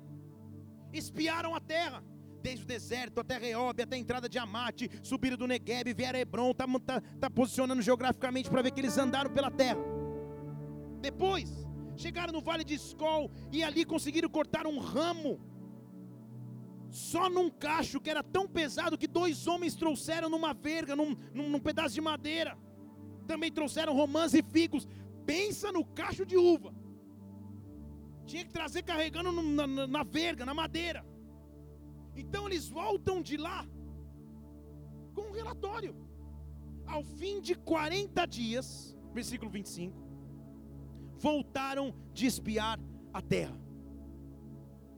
espiaram a terra desde o deserto até Reob, até a entrada de Amate, subiram do Negueb, vieram a Hebron, está tá, tá posicionando geograficamente para ver que eles andaram pela terra. Depois, chegaram no vale de Escol e ali conseguiram cortar um ramo. Só num cacho que era tão pesado que dois homens trouxeram numa verga, num, num, num pedaço de madeira. Também trouxeram romãs e figos. Pensa no cacho de uva. Tinha que trazer carregando na, na, na verga, na madeira. Então eles voltam de lá com um relatório. Ao fim de 40 dias, versículo 25, voltaram de espiar a terra.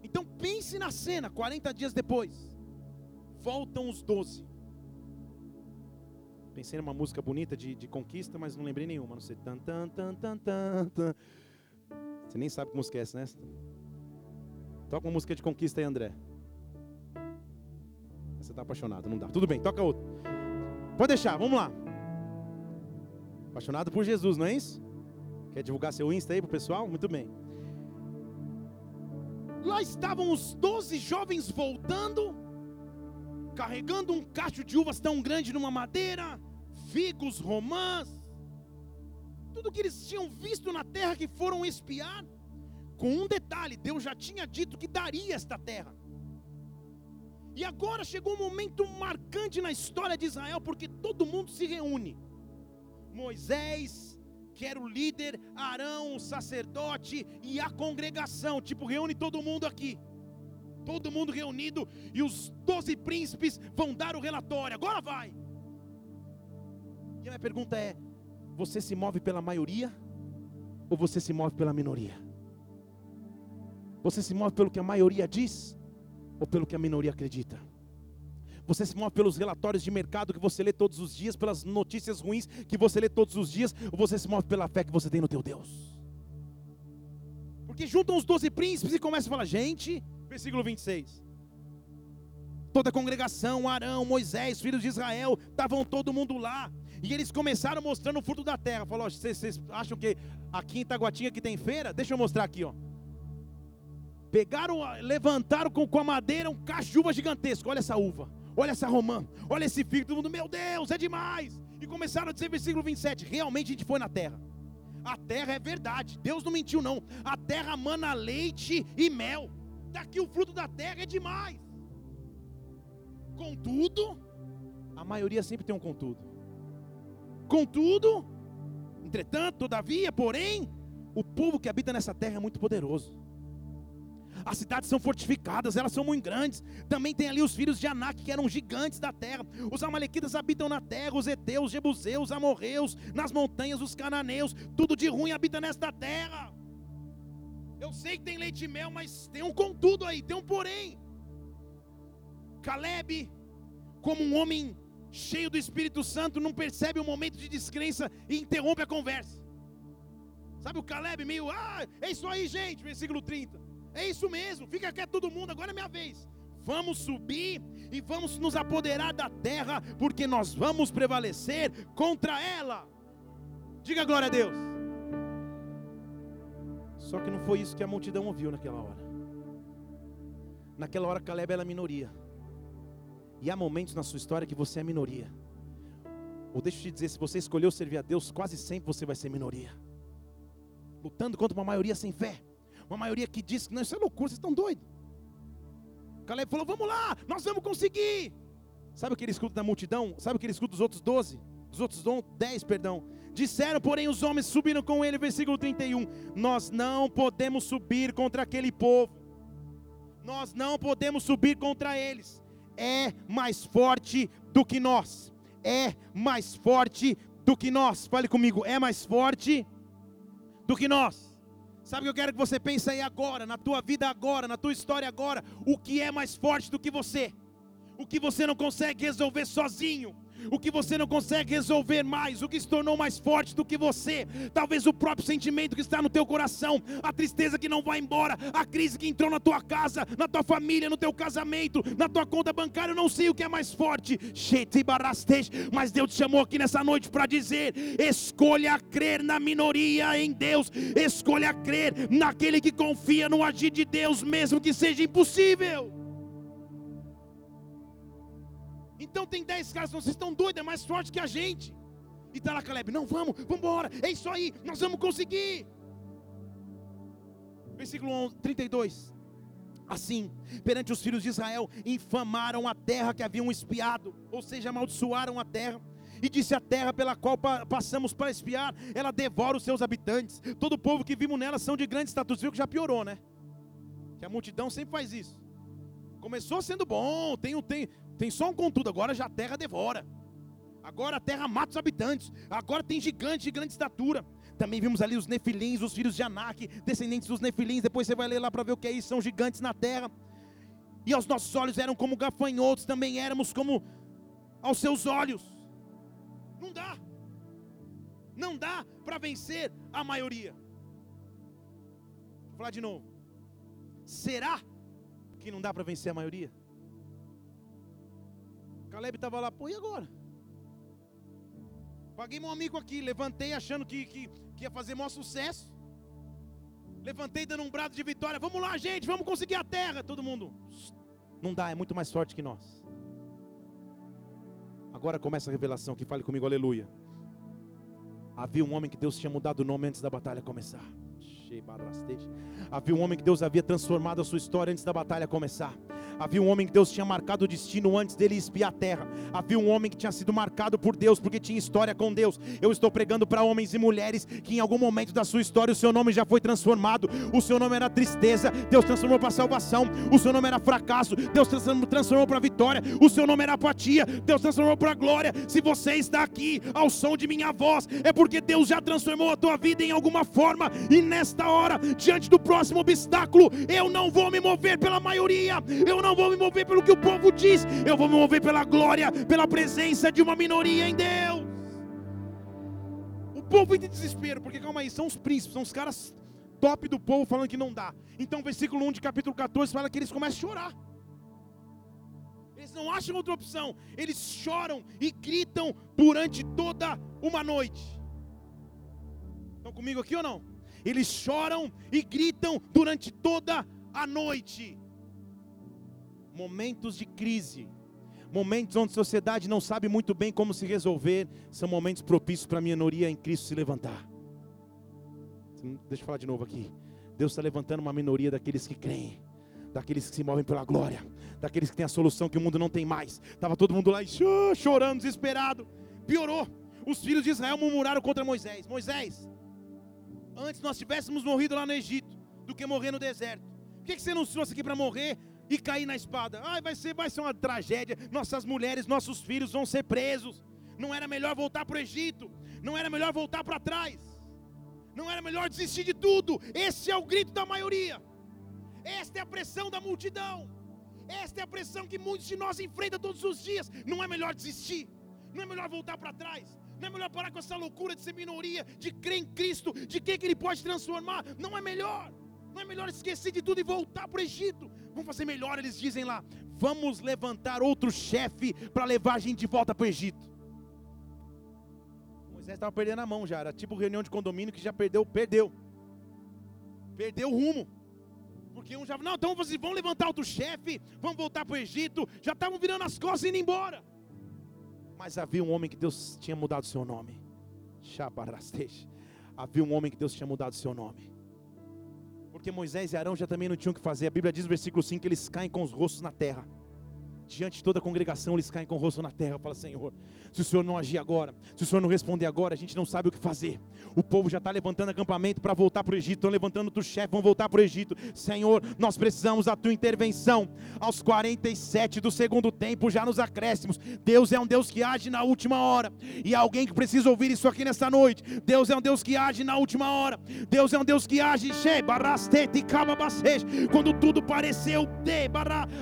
Então pense na cena, 40 dias depois. Voltam os doze. Pensei numa música bonita de, de conquista, mas não lembrei nenhuma. Não sei. Tan, tan, tan, tan, tan. Você nem sabe que música é essa, né? Toca uma música de conquista aí, André. Você está apaixonado, não dá. Tudo bem, toca outra. Pode deixar, vamos lá. Apaixonado por Jesus, não é isso? Quer divulgar seu Insta aí pro pessoal? Muito bem. Lá estavam os doze jovens voltando, carregando um cacho de uvas tão grande numa madeira, figos, romãs, tudo que eles tinham visto na terra que foram espiar, com um detalhe: Deus já tinha dito que daria esta terra. E agora chegou um momento marcante na história de Israel, porque todo mundo se reúne. Moisés, que era o líder, Arão, o sacerdote e a congregação. Tipo, reúne todo mundo aqui. Todo mundo reunido e os doze príncipes vão dar o relatório. Agora vai. E a minha pergunta é: você se move pela maioria ou você se move pela minoria? Você se move pelo que a maioria diz ou pelo que a minoria acredita? Você se move pelos relatórios de mercado que você lê todos os dias, pelas notícias ruins que você lê todos os dias, ou você se move pela fé que você tem no teu Deus? Porque juntam os doze príncipes e começam a falar, gente, versículo 26. Toda a congregação, Arão, Moisés, filhos de Israel, estavam todo mundo lá. E eles começaram mostrando o fruto da terra. Falou: vocês, acham que aqui em Taguatinga que tem feira? Deixa eu mostrar aqui, ó. Pegaram, levantaram com, com a madeira um cacho de uva gigantesco. Olha essa uva, olha essa romã, olha esse figo. Todo mundo, meu Deus, é demais. E começaram a dizer, versículo 27, realmente a gente foi na terra. A terra é verdade, Deus não mentiu, não. A terra mana leite e mel. Daqui o fruto da terra é demais. Contudo, a maioria sempre tem um contudo. Contudo, entretanto, todavia, porém, o povo que habita nessa terra é muito poderoso. As cidades são fortificadas, elas são muito grandes. Também tem ali os filhos de Anak, que eram gigantes da terra. Os amalequitas habitam na terra, os heteus, os jebuseus, amorreus, nas montanhas, os cananeus. Tudo de ruim habita nesta terra. Eu sei que tem leite e mel, mas tem um contudo aí, tem um porém. Caleb, como um homem cheio do Espírito Santo, não percebe o momento de descrença e interrompe a conversa. Sabe o Caleb meio, ah, é isso aí, gente, versículo 30. É isso mesmo, fica quieto todo mundo, agora é minha vez. Vamos subir e vamos nos apoderar da terra, porque nós vamos prevalecer contra ela. Diga glória a Deus. Só que não foi isso que a multidão ouviu naquela hora. Naquela hora, Caleb era minoria. E há momentos na sua história que você é minoria. Ou deixa eu te dizer, se você escolheu servir a Deus, quase sempre você vai ser minoria. Lutando contra uma maioria sem fé. Uma maioria que diz que não, isso é loucura, vocês estão doidos. Caleb falou: vamos lá, nós vamos conseguir. Sabe o que ele escuta da multidão? Sabe o que ele escuta dos outros doze? Dos outros dez, perdão. Disseram, porém, os homens subiram com ele, versículo 31. Nós não podemos subir contra aquele povo. Nós não podemos subir contra eles. É mais forte do que nós. É mais forte do que nós. Fale comigo, é mais forte do que nós. Sabe o que eu quero que você pense aí agora, na tua vida agora, na tua história agora, o que é mais forte do que você? O que você não consegue resolver sozinho? O que você não consegue resolver mais, o que se tornou mais forte do que você, talvez o próprio sentimento que está no teu coração, a tristeza que não vai embora, a crise que entrou na tua casa, na tua família, no teu casamento, na tua conta bancária, eu não sei o que é mais forte, mas Deus te chamou aqui nessa noite para dizer: escolha crer na minoria em Deus, escolha crer naquele que confia no agir de Deus, mesmo que seja impossível. Então tem dez caras, vocês estão doidos, é mais forte que a gente. E está lá Caleb, não, vamos, vamos embora, é isso aí, nós vamos conseguir. Versículo 11, 32. Assim, perante os filhos de Israel, infamaram a terra que haviam espiado, ou seja, amaldiçoaram a terra. E disse a terra pela qual passamos para espiar, ela devora os seus habitantes. Todo o povo que vimos nela são de grande status. Viu que já piorou, né? Que a multidão sempre faz isso. Começou sendo bom, tem, tem, tem só um contudo, agora já a terra devora. Agora a terra mata os habitantes. Agora tem gigantes de grande estatura. Também vimos ali os nefilins, os filhos de Anak, descendentes dos nefilins. Depois você vai ler lá para ver o que é isso. São gigantes na terra. E aos nossos olhos eram como gafanhotos, também éramos como aos seus olhos. Não dá. Não dá para vencer a maioria. Vou falar de novo. Será que não dá para vencer a maioria? Caleb estava lá, pô, e agora? Paguei meu amigo aqui, levantei achando que, que, que ia fazer maior sucesso. Levantei dando um brado de vitória. Vamos lá, gente, vamos conseguir a terra. Todo mundo. Não dá, é muito mais forte que nós. Agora começa a revelação que fale comigo, aleluia. Havia um homem que Deus tinha mudado o nome antes da batalha começar. Havia um homem que Deus havia transformado a sua história antes da batalha começar. Havia um homem que Deus tinha marcado o destino antes dele espiar a terra. Havia um homem que tinha sido marcado por Deus porque tinha história com Deus. Eu estou pregando para homens e mulheres que em algum momento da sua história o seu nome já foi transformado. O seu nome era tristeza, Deus transformou para salvação. O seu nome era fracasso, Deus transformou para vitória. O seu nome era apatia, Deus transformou para glória. Se você está aqui ao som de minha voz, é porque Deus já transformou a tua vida em alguma forma. E nesta hora, diante do próximo obstáculo, eu não vou me mover pela maioria. Eu não não vou me mover pelo que o povo diz, eu vou me mover pela glória, pela presença de uma minoria em Deus. O povo entra em desespero, porque calma aí, são os príncipes, são os caras top do povo falando que não dá. Então, versículo 1 de capítulo 14 fala que eles começam a chorar. Eles não acham outra opção. Eles choram e gritam durante toda uma noite. Estão comigo aqui ou não? Eles choram e gritam durante toda à noite. Momentos de crise, momentos onde a sociedade não sabe muito bem como se resolver, são momentos propícios para a minoria em Cristo se levantar. Deixa eu falar de novo aqui. Deus está levantando uma minoria daqueles que creem, daqueles que se movem pela glória, daqueles que têm a solução que o mundo não tem mais. Estava todo mundo lá chorando, desesperado. Piorou. Os filhos de Israel murmuraram contra Moisés: Moisés, antes nós tivéssemos morrido lá no Egito do que morrer no deserto. Por que, você não trouxe aqui para morrer e cair na espada? Ai, vai ser, vai ser uma tragédia. Nossas mulheres, nossos filhos vão ser presos. Não era melhor voltar para o Egito? Não era melhor voltar para trás? Não era melhor desistir de tudo? Esse é o grito da maioria. Esta é a pressão da multidão. Esta é a pressão que muitos de nós enfrentam todos os dias. Não é melhor desistir? Não é melhor voltar para trás? Não é melhor parar com essa loucura de ser minoria, de crer em Cristo, de quem que Ele pode transformar? Não é melhor. Não é melhor esquecer de tudo e voltar para o Egito? Vamos fazer melhor, eles dizem lá. Vamos levantar outro chefe para levar a gente de volta para o Egito. Moisés estava perdendo a mão já, era tipo reunião de condomínio que já perdeu, perdeu. Perdeu o rumo. Porque um já, não, então vocês vão levantar outro chefe, vamos voltar para o Egito, já estavam virando as costas e indo embora. Mas havia um homem que Deus tinha mudado o seu nome. Havia um homem que Deus tinha mudado o seu nome. Porque Moisés e Arão já também não tinham o que fazer. A Bíblia diz no versículo 5 que eles caem com os rostos na terra diante de toda a congregação, eles caem com o rosto na terra. Fala, Senhor, se o Senhor não agir agora, se o Senhor não responder agora, a gente não sabe o que fazer. O povo já está levantando acampamento para voltar para o Egito, estão levantando outro chefe, vão voltar para o Egito. Senhor, nós precisamos da tua intervenção. Aos 47 do segundo tempo, já nos acréscimos. Deus é um Deus que age na última hora. E alguém que precisa ouvir isso aqui nesta noite. Deus é um Deus que age na última hora. Deus é um Deus que age, quando tudo pareceu de,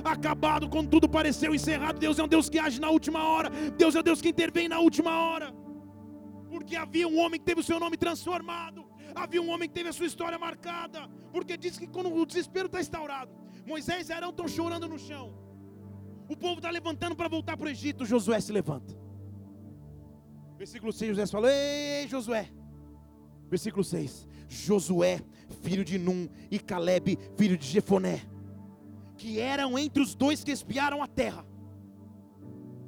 acabado, quando tudo pareceu seu encerrado. Deus é um Deus que age na última hora. Deus é um Deus que intervém na última hora. Porque havia um homem que teve o seu nome transformado. Havia um homem que teve a sua história marcada. Porque diz que quando o desespero está instaurado, Moisés e Arão estão chorando no chão. O povo está levantando para voltar para o Egito. Josué se levanta. Versículo 6, Josué falou: Ei, Josué. Versículo 6: Josué, filho de Num, e Caleb, filho de Jefoné que eram entre os dois que espiaram a terra,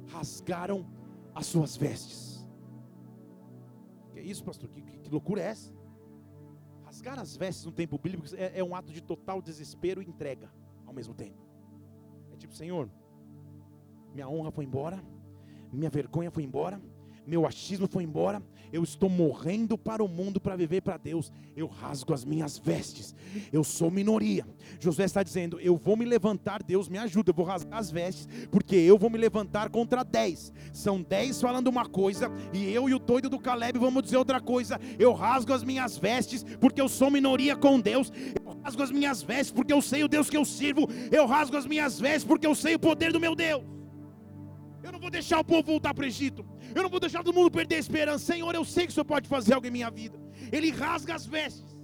rasgaram as suas vestes. Que é isso, pastor? Que, que, que loucura é essa? Rasgar as vestes no tempo bíblico é, é um ato de total desespero e entrega ao mesmo tempo. É tipo, Senhor, minha honra foi embora, minha vergonha foi embora, meu achismo foi embora, eu estou morrendo para o mundo para viver para Deus. Eu rasgo as minhas vestes. Eu sou minoria. Josué está dizendo: Eu vou me levantar, Deus me ajuda. Eu vou rasgar as vestes, porque eu vou me levantar contra dez. São dez falando uma coisa, e eu e o doido do Caleb vamos dizer outra coisa. Eu rasgo as minhas vestes, porque eu sou minoria com Deus. Eu rasgo as minhas vestes, porque eu sei o Deus que eu sirvo. Eu rasgo as minhas vestes, porque eu sei o poder do meu Deus. Eu não vou deixar o povo voltar para o Egito. Eu não vou deixar todo mundo perder a esperança. Senhor, eu sei que o Senhor pode fazer algo em minha vida. Ele rasga as vestes.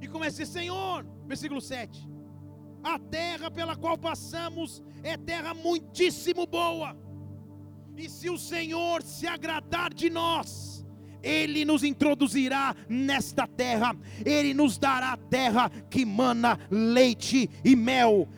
E começa a dizer, Senhor, versículo 7. A terra pela qual passamos é terra muitíssimo boa. E se o Senhor se agradar de nós, ele nos introduzirá nesta terra, Ele nos dará terra que mana leite e mel,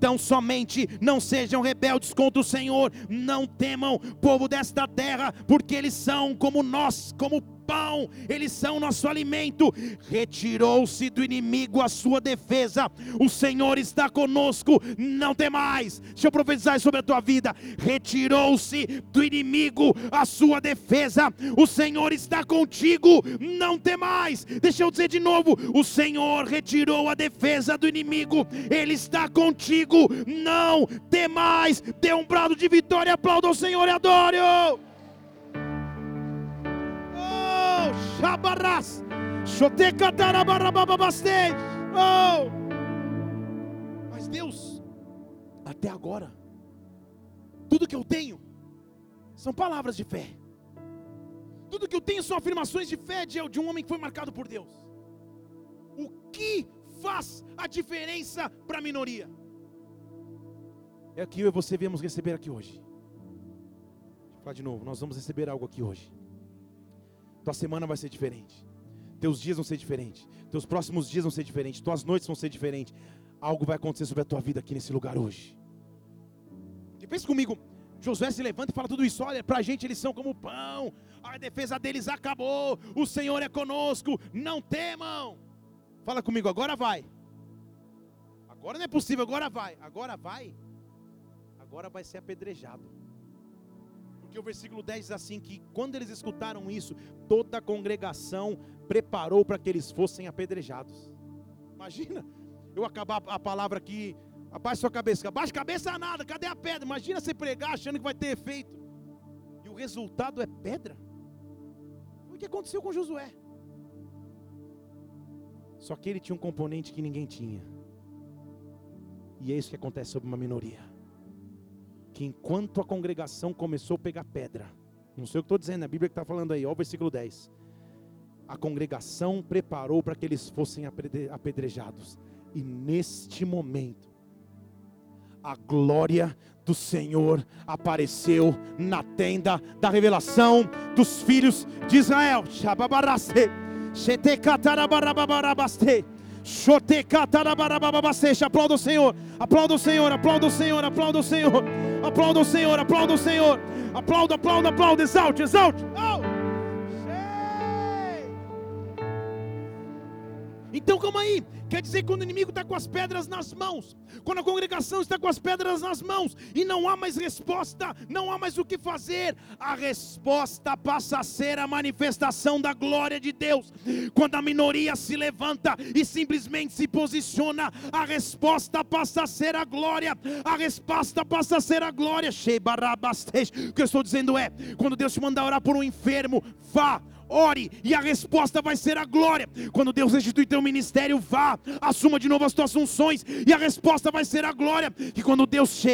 Tão somente não sejam rebeldes contra o Senhor, não temam, povo desta terra, porque eles são como nós, como pão, eles são nosso alimento. Retirou-se do inimigo a sua defesa. O Senhor está conosco, não tem mais. Deixa eu profetizar sobre a tua vida. Retirou-se do inimigo a sua defesa. O Senhor está contigo, não tem mais. Deixa eu dizer de novo: o Senhor retirou a defesa do inimigo. Ele está contigo, não tem mais. Dê um brado de vitória, aplauda o Senhor e adore. -o. Oh! Mas Deus, até agora, tudo que eu tenho são palavras de fé. Tudo que eu tenho são afirmações de fé de, de um homem que foi marcado por Deus. O que faz a diferença para a minoria? É o que eu e você viemos receber aqui hoje. Eu falar de novo, nós vamos receber algo aqui hoje. Tua semana vai ser diferente. Teus dias vão ser diferentes. Teus próximos dias vão ser diferentes, tuas noites vão ser diferentes. Algo vai acontecer sobre a tua vida aqui nesse lugar hoje. E pensa comigo, Josué se levanta e fala tudo isso. Olha, para a gente eles são como pão. A defesa deles acabou. O Senhor é conosco. Não temam. Fala comigo, agora vai. Agora não é possível, agora vai. Agora vai. Agora vai ser apedrejado. Porque o versículo 10 diz assim: que quando eles escutaram isso, toda a congregação preparou para que eles fossem apedrejados. Imagina, eu acabar a palavra aqui, abaixa sua cabeça, abaixa a cabeça nada, cadê a pedra? Imagina você pregar achando que vai ter efeito, e o resultado é pedra. Foi o que aconteceu com Josué. Só que ele tinha um componente que ninguém tinha, e é isso que acontece sobre uma minoria. Que enquanto a congregação começou a pegar pedra, não sei o que estou dizendo, é a Bíblia que está falando aí, olha o versículo 10 a congregação preparou para que eles fossem apedrejados. E neste momento, a glória do Senhor apareceu na tenda da revelação dos filhos de Israel. Aplauda o Senhor, aplauda o Senhor, aplauda o Senhor, aplauda o Senhor, aplauda o Senhor, aplauda o Senhor, aplauda, aplauda, aplauda, exalte, exalte. Então calma aí, quer dizer que quando o inimigo está com as pedras nas mãos, quando a congregação está com as pedras nas mãos e não há mais resposta, não há mais o que fazer, a resposta passa a ser a manifestação da glória de Deus. Quando a minoria se levanta e simplesmente se posiciona, a resposta passa a ser a glória, a resposta passa a ser a glória. O que eu estou dizendo é: quando Deus te mandar orar por um enfermo, vá ore e a resposta vai ser a glória. Quando Deus restituir teu ministério, vá, assuma de novo as tuas funções e a resposta vai ser a glória. Que quando Deus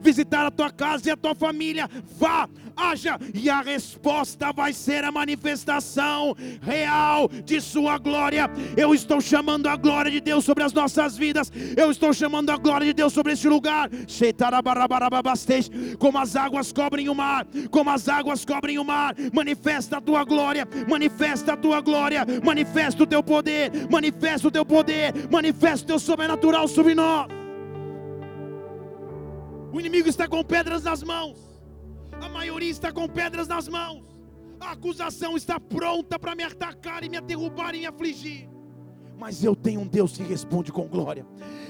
visitar a tua casa e a tua família, vá, haja e a resposta vai ser a manifestação real de sua glória. Eu estou chamando a glória de Deus sobre as nossas vidas. Eu estou chamando a glória de Deus sobre este lugar. Como as águas cobrem o mar, como as águas cobrem o mar, manifesta a tua tua glória, manifesta a tua glória, manifesta o teu poder, manifesta o teu poder, manifesta o teu sobrenatural sobre nós. O inimigo está com pedras nas mãos, a maioria está com pedras nas mãos, a acusação está pronta para me atacar e me derrubar e me afligir. Mas eu tenho um Deus que responde com glória.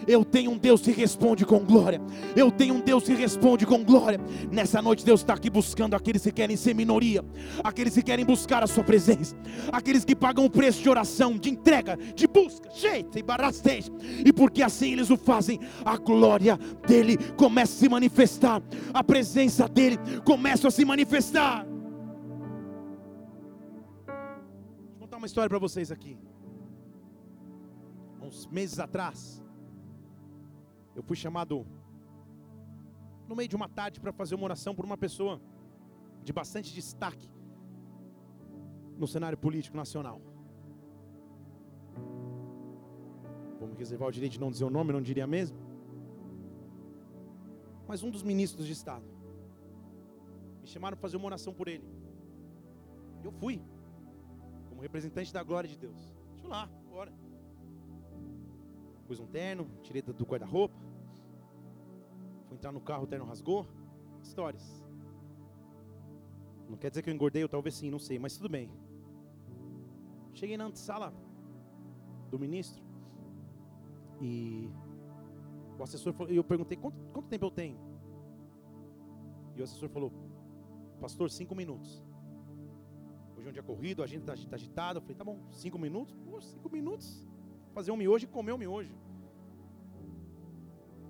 Eu tenho um Deus que responde com glória. Eu tenho um Deus que responde com glória. Nessa noite, Deus está aqui buscando aqueles que querem ser minoria, aqueles que querem buscar a Sua presença, aqueles que pagam o preço de oração, de entrega, de busca. Jeito e E porque assim eles o fazem, a glória dele começa a se manifestar, a presença dele começa a se manifestar. Vou contar uma história para vocês aqui uns meses atrás, eu fui chamado no meio de uma tarde para fazer uma oração por uma pessoa de bastante destaque no cenário político nacional. Vamos reservar o direito de não dizer o nome, não diria mesmo. Mas um dos ministros de Estado me chamaram para fazer uma oração por ele. Eu fui, como representante da glória de Deus. Deixa eu lá, bora. Pus um terno, tirei do guarda-roupa. Fui entrar no carro, o terno rasgou. Histórias. Não quer dizer que eu engordei, ou talvez sim, não sei, mas tudo bem. Cheguei na sala do ministro e o assessor falou, eu perguntei quanto, quanto tempo eu tenho. E o assessor falou, pastor, cinco minutos. Hoje é um dia corrido, a gente está agitada. Eu falei, tá bom, cinco minutos? Pô, cinco minutos? Fazer um miojo e comer um miojo.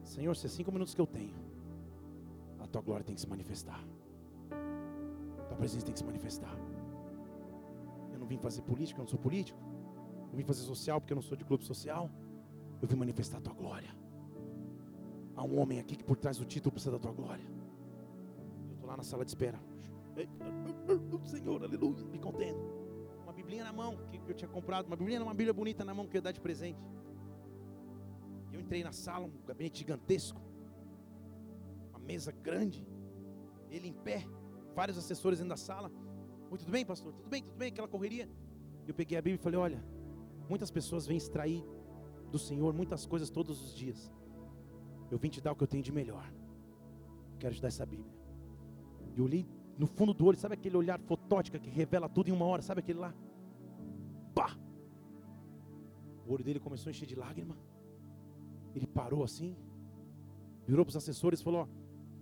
Senhor, se é cinco minutos que eu tenho, a tua glória tem que se manifestar. A tua presença tem que se manifestar. Eu não vim fazer política, eu não sou político. Eu vim fazer social porque eu não sou de clube social. Eu vim manifestar a tua glória. Há um homem aqui que por trás do título precisa da tua glória. Eu estou lá na sala de espera. Senhor, aleluia, me contendo biblinha na mão que eu tinha comprado, uma biblinha, uma bíblia bonita na mão que eu ia dar de presente. Eu entrei na sala, um gabinete gigantesco, uma mesa grande, ele em pé, vários assessores dentro da sala. Oi, tudo bem, pastor? Tudo bem, tudo bem, aquela correria. Eu peguei a Bíblia e falei: Olha, Muitas pessoas vêm extrair do Senhor muitas coisas todos os dias. Eu vim te dar o que eu tenho de melhor. Quero te dar essa Bíblia. E olhei no fundo do olho, sabe aquele olhar fotótica que revela tudo em uma hora? Sabe aquele lá? O olho dele começou a encher de lágrima. Ele parou assim, virou para os assessores e falou: ó,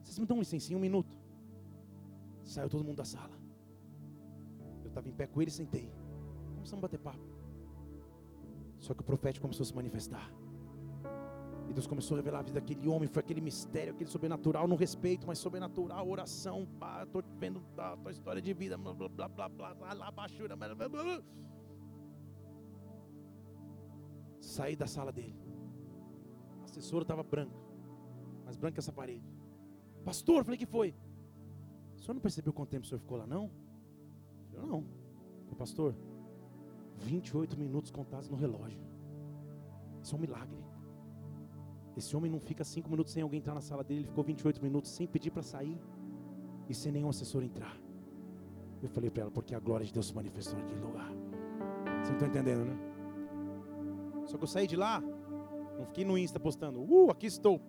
Vocês me dão licença em um minuto. Saiu todo mundo da sala. Eu estava em pé com ele e sentei. Começamos a bater papo. Só que o profético começou a se manifestar. E Deus começou a revelar a vida daquele homem. Foi aquele mistério, aquele sobrenatural, no respeito, mas sobrenatural, oração. Estou vendo a tua história de vida. Blá, blá, blá, blá, blá, blá, baixura, blá, blá, blá. Saí da sala dele. A assessora estava branca. Mais branca que essa parede. Pastor, falei que foi. O senhor não percebeu quanto tempo o senhor ficou lá, não? Eu não. Falei, pastor, 28 minutos contados no relógio. Isso é um milagre. Esse homem não fica 5 minutos sem alguém entrar na sala dele, ele ficou 28 minutos sem pedir para sair e sem nenhum assessor entrar. Eu falei para ela, porque a glória de Deus se manifestou naquele lugar. Vocês não estão entendendo, né? Só que eu saí de lá, não fiquei no Insta postando, uh, aqui estou.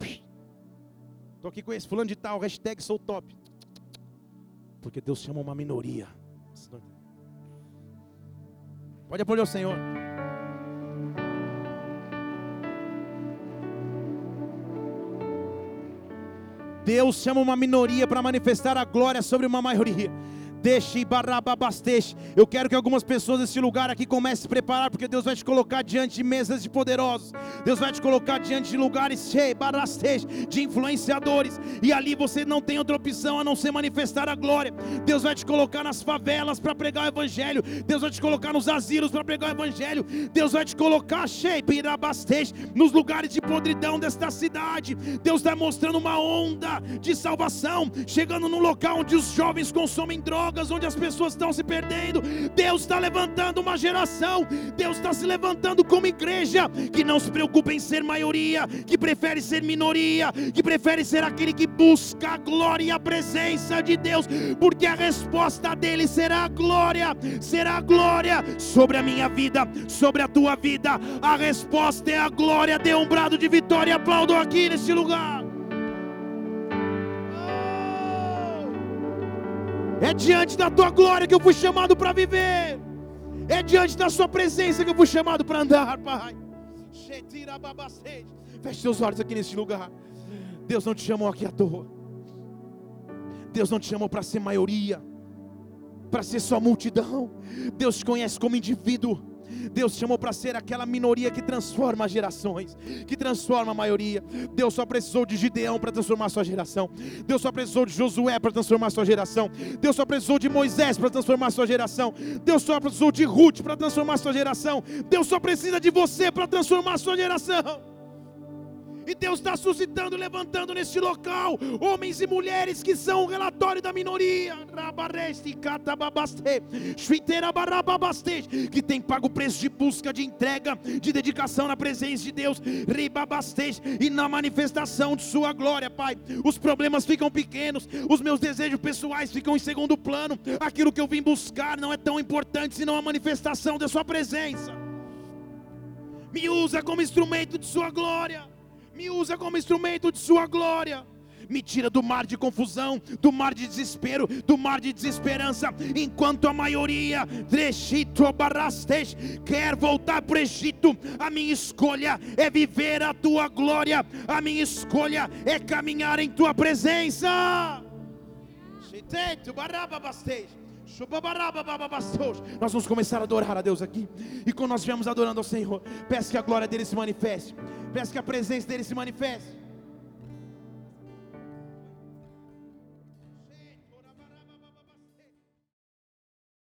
Estou aqui com esse fulano de tal, hashtag sou top. Porque Deus chama uma minoria. Pode aplaudir ao Senhor. Deus chama uma minoria para manifestar a glória sobre uma maioria. Eu quero que algumas pessoas desse lugar aqui comecem a se preparar, porque Deus vai te colocar diante de mesas de poderosos. Deus vai te colocar diante de lugares cheios, de influenciadores. E ali você não tem outra opção a não ser manifestar a glória. Deus vai te colocar nas favelas para pregar o evangelho. Deus vai te colocar nos asilos para pregar o evangelho. Deus vai te colocar nos lugares de podridão desta cidade. Deus está mostrando uma onda de salvação, chegando num local onde os jovens consomem drogas drogas, onde as pessoas estão se perdendo. Deus está levantando uma geração, Deus está se levantando como igreja que não se preocupa em ser maioria, que prefere ser minoria, que prefere ser aquele que busca a glória e a presença de Deus, porque a resposta dele será a glória, será a glória sobre a minha vida, sobre a tua vida. A resposta é a glória. Dê um brado de vitória, aplaudo aqui nesse lugar. É diante da tua glória que eu fui chamado para viver. É diante da sua presença que eu fui chamado para andar, Pai. Feche seus olhos aqui nesse lugar. Deus não te chamou aqui à toa. Deus não te chamou para ser maioria, para ser só multidão. Deus te conhece como indivíduo. Deus chamou para ser aquela minoria que transforma gerações, que transforma a maioria. Deus só precisou de Gideão para transformar sua geração. Deus só precisou de Josué para transformar sua geração. Deus só precisou de Moisés para transformar sua geração. Deus só precisou de Ruth para transformar sua geração. Deus só precisa de você para transformar sua geração. E Deus está suscitando, levantando neste local homens e mulheres que são o relatório da minoria. Que tem pago o preço de busca, de entrega, de dedicação na presença de Deus. E na manifestação de Sua glória, Pai. Os problemas ficam pequenos, os meus desejos pessoais ficam em segundo plano. Aquilo que eu vim buscar não é tão importante senão a manifestação da Sua presença. Me usa como instrumento de Sua glória me usa como instrumento de Sua glória. Me tira do mar de confusão, do mar de desespero, do mar de desesperança, enquanto a maioria quer voltar para o Egito. A minha escolha é viver a tua glória, a minha escolha é caminhar em tua presença. Nós vamos começar a adorar a Deus aqui. E quando nós estivermos adorando ao Senhor, peço que a glória dele se manifeste. Peço que a presença dele se manifeste.